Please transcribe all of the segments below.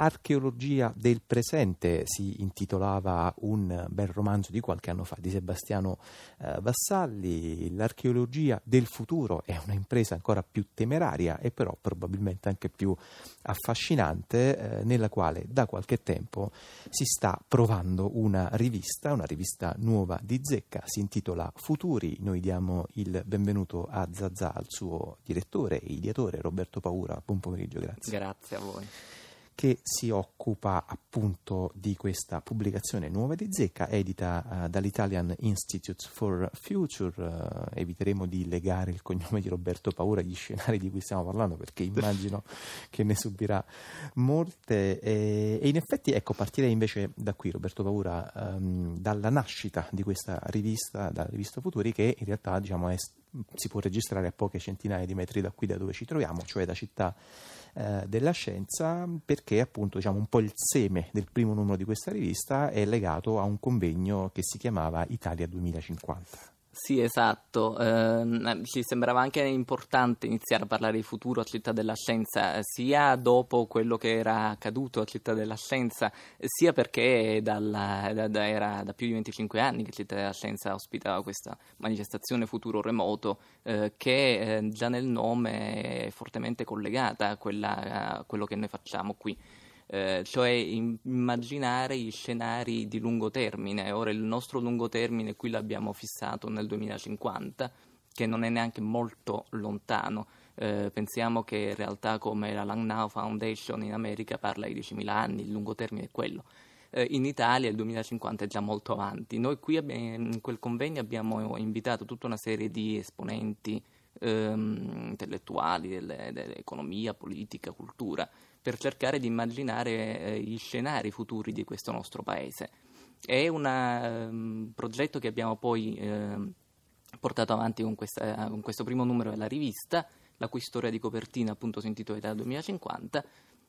Archeologia del presente si intitolava un bel romanzo di qualche anno fa di Sebastiano eh, Vassalli. L'archeologia del futuro è una impresa ancora più temeraria e però probabilmente anche più affascinante, eh, nella quale da qualche tempo si sta provando una rivista, una rivista nuova di zecca, si intitola Futuri. Noi diamo il benvenuto a Zazà, al suo direttore e ideatore Roberto Paura. Buon pomeriggio, grazie. Grazie a voi che si occupa appunto di questa pubblicazione nuova di Zecca, edita uh, dall'Italian Institute for Future. Uh, eviteremo di legare il cognome di Roberto Paura agli scenari di cui stiamo parlando, perché immagino che ne subirà molte. E, e, in effetti, ecco, partirei invece da qui, Roberto Paura, um, dalla nascita di questa rivista, dalla rivista Futuri, che in realtà diciamo, è, si può registrare a poche centinaia di metri da qui, da dove ci troviamo, cioè da città eh, della scienza perché appunto diciamo, un po' il seme del primo numero di questa rivista è legato a un convegno che si chiamava Italia 2050. Sì, esatto. Eh, ci sembrava anche importante iniziare a parlare di futuro a Città della Scienza, sia dopo quello che era accaduto a Città della Scienza, sia perché dalla, da, da, era da più di 25 anni che Città della Scienza ospitava questa manifestazione futuro remoto, eh, che eh, già nel nome è fortemente collegata a, quella, a quello che noi facciamo qui eh, cioè immaginare gli scenari di lungo termine. Ora il nostro lungo termine qui l'abbiamo fissato nel 2050, che non è neanche molto lontano. Eh, pensiamo che realtà come la Lang Now Foundation in America parla di 10.000 anni, il lungo termine è quello. Eh, in Italia il 2050 è già molto avanti. Noi qui abbiamo, in quel convegno abbiamo invitato tutta una serie di esponenti ehm, intellettuali dell'economia, politica, cultura, per cercare di immaginare eh, gli scenari futuri di questo nostro paese. È un um, progetto che abbiamo poi eh, portato avanti con, questa, con, questo primo numero della rivista, la cui storia di copertina appunto si intitola Italia 2050,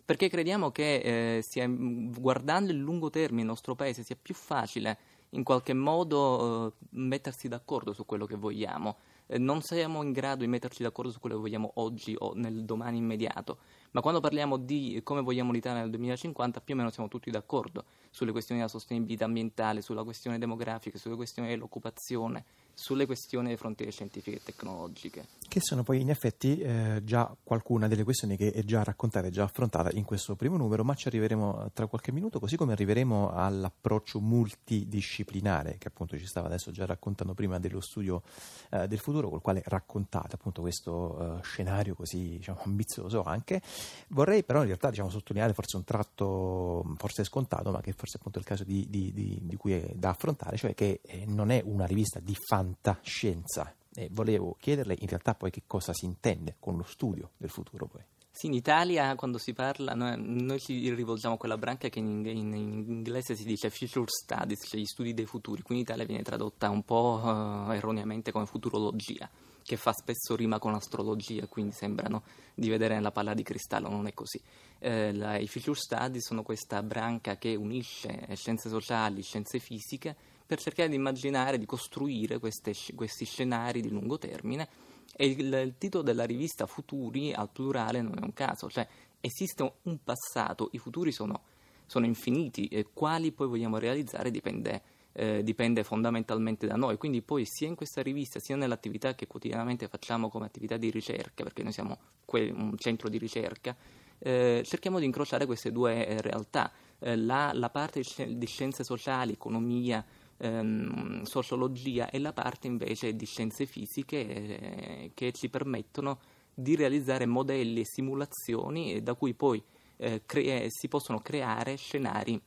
perché crediamo che eh, sia, guardando il lungo termine il nostro paese sia più facile in qualche modo eh, mettersi d'accordo su quello che vogliamo. Eh, non siamo in grado di metterci d'accordo su quello che vogliamo oggi o nel domani immediato, ma quando parliamo di come vogliamo l'Italia nel 2050 più o meno siamo tutti d'accordo sulle questioni della sostenibilità ambientale, sulla questione demografica, sulle questioni dell'occupazione, sulle questioni delle frontiere scientifiche e tecnologiche. Che sono poi in effetti eh, già qualcuna delle questioni che è già raccontata e già affrontata in questo primo numero, ma ci arriveremo tra qualche minuto, così come arriveremo all'approccio multidisciplinare che appunto ci stava adesso già raccontando prima dello studio eh, del futuro, col quale raccontate appunto questo eh, scenario così diciamo, ambizioso anche. Vorrei però in realtà diciamo, sottolineare forse un tratto forse scontato, ma che forse appunto è il caso di, di, di, di cui è da affrontare, cioè che eh, non è una rivista di fantascienza. E volevo chiederle in realtà poi che cosa si intende con lo studio del futuro poi. Sì, in Italia quando si parla, noi, noi ci rivolgiamo a quella branca che in, in, in, inglese si dice future studies, cioè gli studi dei futuri, qui in Italia viene tradotta un po' uh, erroneamente come futurologia, che fa spesso rima con astrologia, quindi sembrano di vedere nella palla di cristallo, non è così. Eh, la, I future studies sono questa branca che unisce scienze sociali, scienze fisiche, per cercare di immaginare, di costruire queste, questi scenari di lungo termine e il, il, titolo della rivista Futuri al plurale non è un caso, cioè esiste un passato, i futuri sono, sono infiniti e quali poi vogliamo realizzare dipende, eh, dipende, fondamentalmente da noi. Quindi poi sia in questa rivista sia nell'attività che quotidianamente facciamo come attività di ricerca, perché noi siamo que- un centro di ricerca, eh, cerchiamo di incrociare queste due eh, realtà. Eh, la, la, parte di scienze sociali, economia, ehm, sociologia e la parte invece di scienze fisiche eh, che ci permettono di realizzare modelli e simulazioni da cui poi eh, cre- si possono creare scenari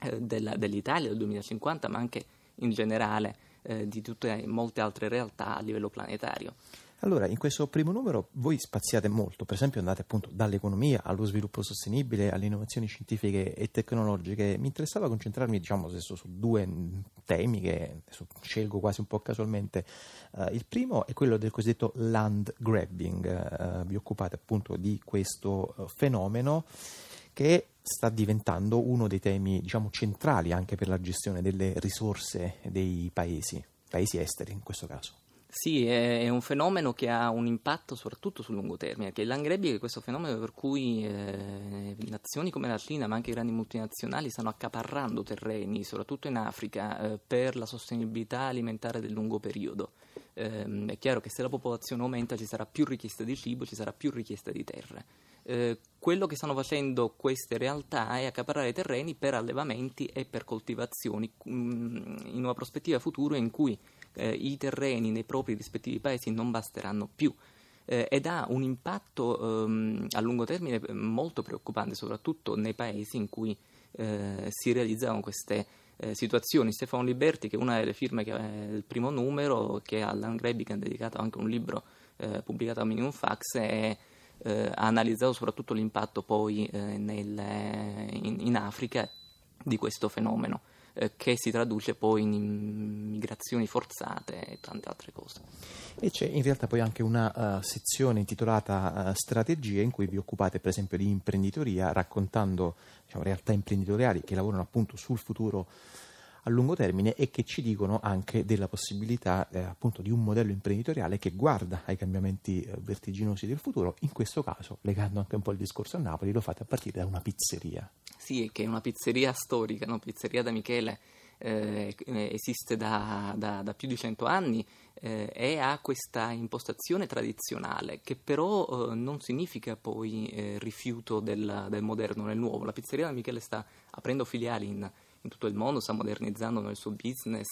eh, della, dell'Italia del 2050, ma anche in generale eh, di tutte molte altre realtà a livello planetario. Allora, in questo primo numero voi spaziate molto, per esempio andate appunto dall'economia allo sviluppo sostenibile, alle innovazioni scientifiche e tecnologiche. Mi interessava concentrarmi, diciamo, adesso su due temi che scelgo quasi un po' casualmente. Uh, il primo è quello del cosiddetto land grabbing. Uh, vi occupate appunto di questo uh, fenomeno che sta diventando uno dei temi, diciamo, centrali anche per la gestione delle risorse dei paesi, paesi esteri in questo caso. Sì, è un fenomeno che ha un impatto soprattutto sul lungo termine, land grabbing è questo fenomeno per cui eh, nazioni come la Cina, ma anche grandi multinazionali, stanno accaparrando terreni, soprattutto in Africa, eh, per la sostenibilità alimentare del lungo periodo. Eh, è chiaro che se la popolazione aumenta ci sarà più richiesta di cibo, ci sarà più richiesta di terre. Eh, quello che stanno facendo queste realtà è accaparrare terreni per allevamenti e per coltivazioni mh, mm, in una prospettiva futura in cui eh, i terreni nei propri rispettivi paesi non basteranno più eh, ed ha un impatto ehm, a lungo termine molto preoccupante, soprattutto nei paesi in cui eh, si realizzano queste eh, situazioni. Stefano Liberti, che è una delle firme che è il primo numero, che Land Grabbing ha dedicato anche un libro eh, pubblicato a Minimum Fax, è eh, ha analizzato soprattutto l'impatto poi eh, nel, in, in, Africa di questo fenomeno eh, che si traduce poi in migrazioni forzate e tante altre cose. E c'è in realtà poi anche una uh, sezione intitolata uh, Strategie in cui vi occupate per esempio di imprenditoria raccontando diciamo, realtà imprenditoriali che lavorano appunto sul futuro a lungo termine e che ci dicono anche della possibilità eh, appunto di un modello imprenditoriale che guarda ai cambiamenti eh, vertiginosi del futuro, in questo caso, legando anche un po' il discorso a Napoli, lo fate a partire da una pizzeria. Sì, che è una pizzeria storica, una pizzeria da Michele, eh, esiste da, da, da, più di cento anni eh, e ha questa impostazione tradizionale che però eh, non significa poi eh, rifiuto del, del, moderno nel nuovo. La pizzeria da Michele sta aprendo filiali in in tutto il mondo, sta modernizzando il suo business,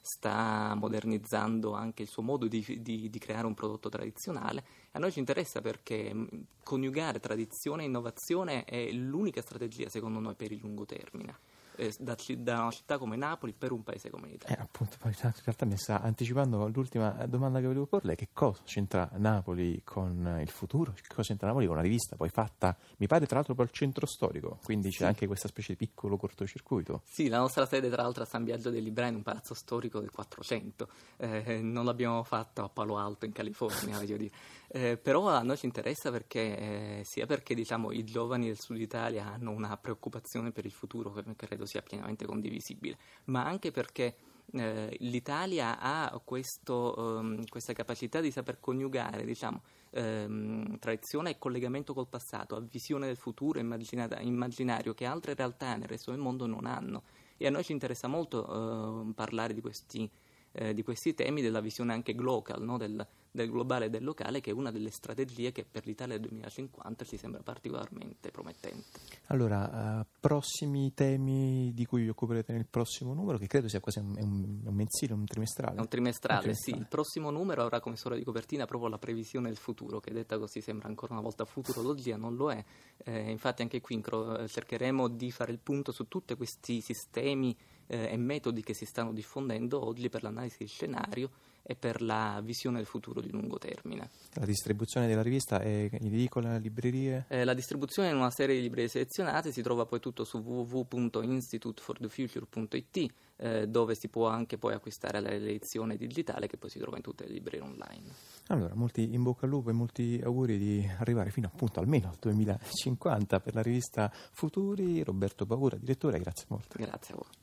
sta modernizzando anche il suo modo di, di, di, creare un prodotto tradizionale. A noi ci interessa perché coniugare tradizione e innovazione è l'unica strategia, secondo noi, per il lungo termine eh, da, da, una città come Napoli per un paese come l'Italia. Eh, appunto, poi in realtà mi sta anticipando l'ultima domanda che volevo porle, che cosa c'entra Napoli con il futuro? Che cosa c'entra Napoli con una rivista poi fatta, mi pare tra l'altro per il centro storico, quindi sì. c'è anche questa specie di piccolo cortocircuito. Sì, la nostra sede tra l'altro a San Biagio dei Librai in un palazzo storico del 400, eh, non l'abbiamo fatto a Palo Alto in California, voglio dire. Eh, però a noi ci interessa perché, eh, sia perché diciamo, i giovani del sud Italia hanno una preoccupazione per il futuro che credo sia pienamente condivisibile, ma anche perché eh, l'Italia ha questo, um, questa capacità di saper coniugare diciamo, um, tradizione e collegamento col passato, a visione del futuro immaginario che altre realtà nel resto del mondo non hanno. E a noi ci interessa molto uh, parlare di questi, uh, di questi, temi, della visione anche global, no? del, del globale e del locale, che è una delle strategie che per l'Italia del 2050 ci sembra particolarmente promettente. Allora, uh, prossimi temi di cui vi occuperete nel prossimo numero, che credo sia quasi un, un, un mensile, un trimestrale. È un trimestrale, un trimestrale, sì. Il prossimo numero avrà come storia di copertina proprio la previsione del futuro, che detta così sembra ancora una volta futurologia, non lo è. Eh, infatti anche qui incro- cercheremo di fare il punto su tutti questi sistemi eh, e metodi che si stanno diffondendo oggi per l'analisi di scenario e per la visione del futuro di lungo termine. La distribuzione della rivista è in edicola, librerie? Eh, la distribuzione in una serie di librerie selezionate si trova poi tutto su www.instituteforthefuture.it eh, dove si può anche poi acquistare la edizione digitale che poi si trova in tutte le librerie online. Allora, molti in bocca al lupo e molti auguri di arrivare fino appunto almeno al 2050 per la rivista Futuri. Roberto Paura, direttore, grazie molto. Grazie a voi.